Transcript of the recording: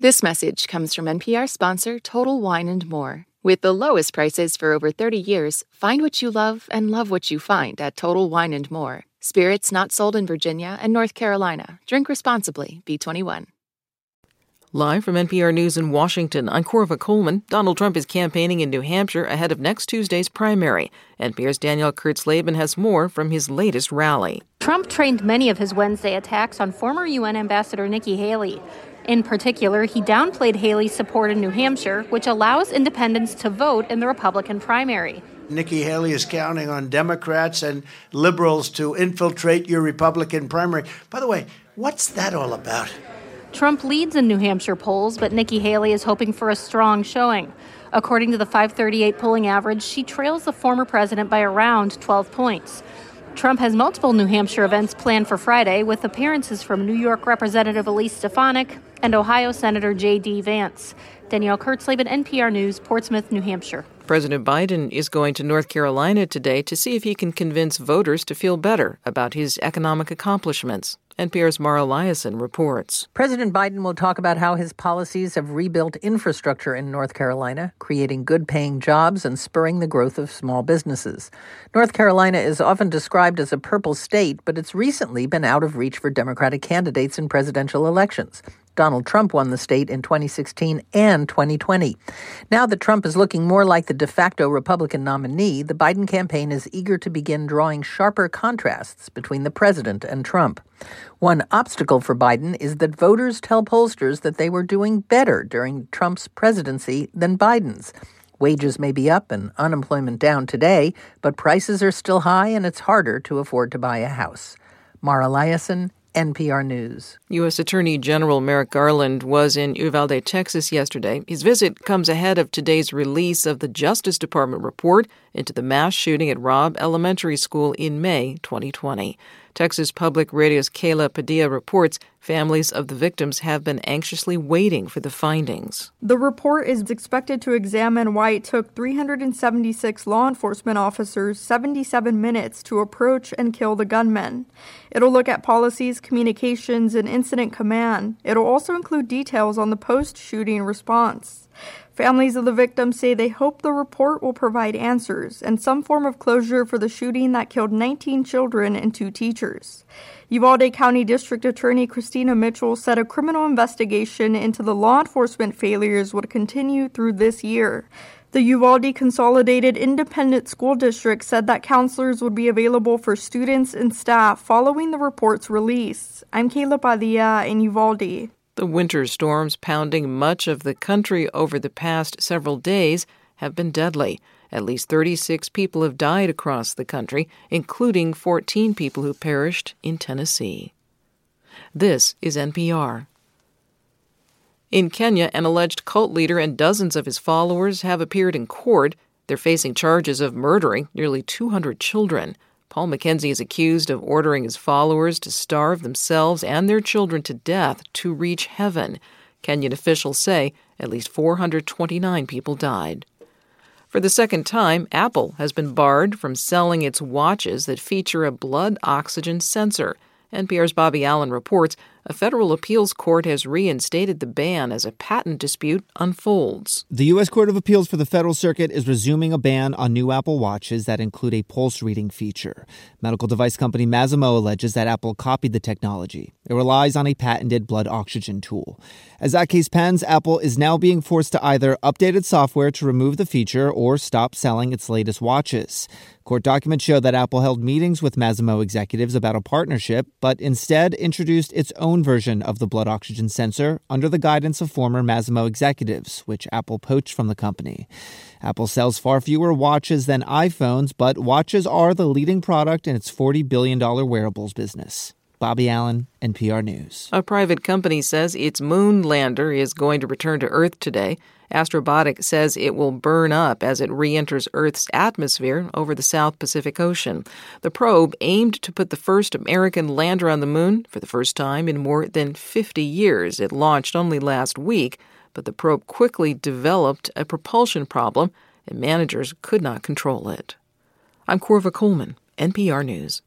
This message comes from NPR sponsor Total Wine and More. With the lowest prices for over 30 years, find what you love and love what you find at Total Wine and More. Spirits not sold in Virginia and North Carolina. Drink responsibly. B21. Live from NPR News in Washington, I'm Korva Coleman. Donald Trump is campaigning in New Hampshire ahead of next Tuesday's primary. NPR's Danielle Kurtzleben has more from his latest rally. Trump trained many of his Wednesday attacks on former UN Ambassador Nikki Haley. In particular, he downplayed Haley's support in New Hampshire, which allows independents to vote in the Republican primary. Nikki Haley is counting on Democrats and liberals to infiltrate your Republican primary. By the way, what's that all about? Trump leads in New Hampshire polls, but Nikki Haley is hoping for a strong showing. According to the 538 polling average, she trails the former president by around 12 points. Trump has multiple New Hampshire events planned for Friday with appearances from New York Representative Elise Stefanik and Ohio Senator J.D. Vance. Danielle Kurtzleben, NPR News, Portsmouth, New Hampshire. President Biden is going to North Carolina today to see if he can convince voters to feel better about his economic accomplishments. NPR's Mara Liasson reports. President Biden will talk about how his policies have rebuilt infrastructure in North Carolina, creating good paying jobs and spurring the growth of small businesses. North Carolina is often described as a purple state, but it's recently been out of reach for Democratic candidates in presidential elections. Donald Trump won the state in 2016 and 2020. Now that Trump is looking more like the de facto Republican nominee, the Biden campaign is eager to begin drawing sharper contrasts between the president and Trump. One obstacle for Biden is that voters tell pollsters that they were doing better during Trump's presidency than Biden's. Wages may be up and unemployment down today, but prices are still high and it's harder to afford to buy a house. Mara Liasson, NPR News. U.S. Attorney General Merrick Garland was in Uvalde, Texas yesterday. His visit comes ahead of today's release of the Justice Department report into the mass shooting at Robb Elementary School in May 2020. Texas Public Radio's Kayla Padilla reports families of the victims have been anxiously waiting for the findings. The report is expected to examine why it took 376 law enforcement officers 77 minutes to approach and kill the gunmen. It'll look at policies, communications, and incident command. It'll also include details on the post shooting response. Families of the victims say they hope the report will provide answers and some form of closure for the shooting that killed 19 children and two teachers. Uvalde County District Attorney Christina Mitchell said a criminal investigation into the law enforcement failures would continue through this year. The Uvalde Consolidated Independent School District said that counselors would be available for students and staff following the report's release. I'm Kayla Padilla in Uvalde. The winter storms pounding much of the country over the past several days have been deadly. At least 36 people have died across the country, including 14 people who perished in Tennessee. This is NPR. In Kenya, an alleged cult leader and dozens of his followers have appeared in court. They're facing charges of murdering nearly 200 children. Paul McKenzie is accused of ordering his followers to starve themselves and their children to death to reach heaven. Kenyan officials say at least 429 people died. For the second time, Apple has been barred from selling its watches that feature a blood oxygen sensor. NPR's Bobby Allyn reports a federal appeals court has reinstated the ban as a patent dispute unfolds. The U.S. Court of Appeals for the Federal Circuit is resuming a ban on new Apple Watches that include a pulse reading feature. Medical device company Masimo alleges that Apple copied the technology. It relies on a patented blood oxygen tool. As that case pans, Apple is now being forced to either update its software to remove the feature or stop selling its latest watches. Court documents show that Apple held meetings with Masimo executives about a partnership, but instead introduced its own version of the blood oxygen sensor under the guidance of former Masimo executives, which Apple poached from the company. Apple sells far fewer watches than iPhones, but watches are the leading product in its $40 billion wearables business. Bobby Allyn, NPR News. A private company says its moon lander is going to return to Earth today. Astrobotic says it will burn up as it re enters Earth's atmosphere over the South Pacific Ocean. The probe aimed to put the first American lander on the moon for the first time in more than 50 years. It launched only last week, but the probe quickly developed a propulsion problem, and managers could not control it. I'm Korva Coleman, NPR News.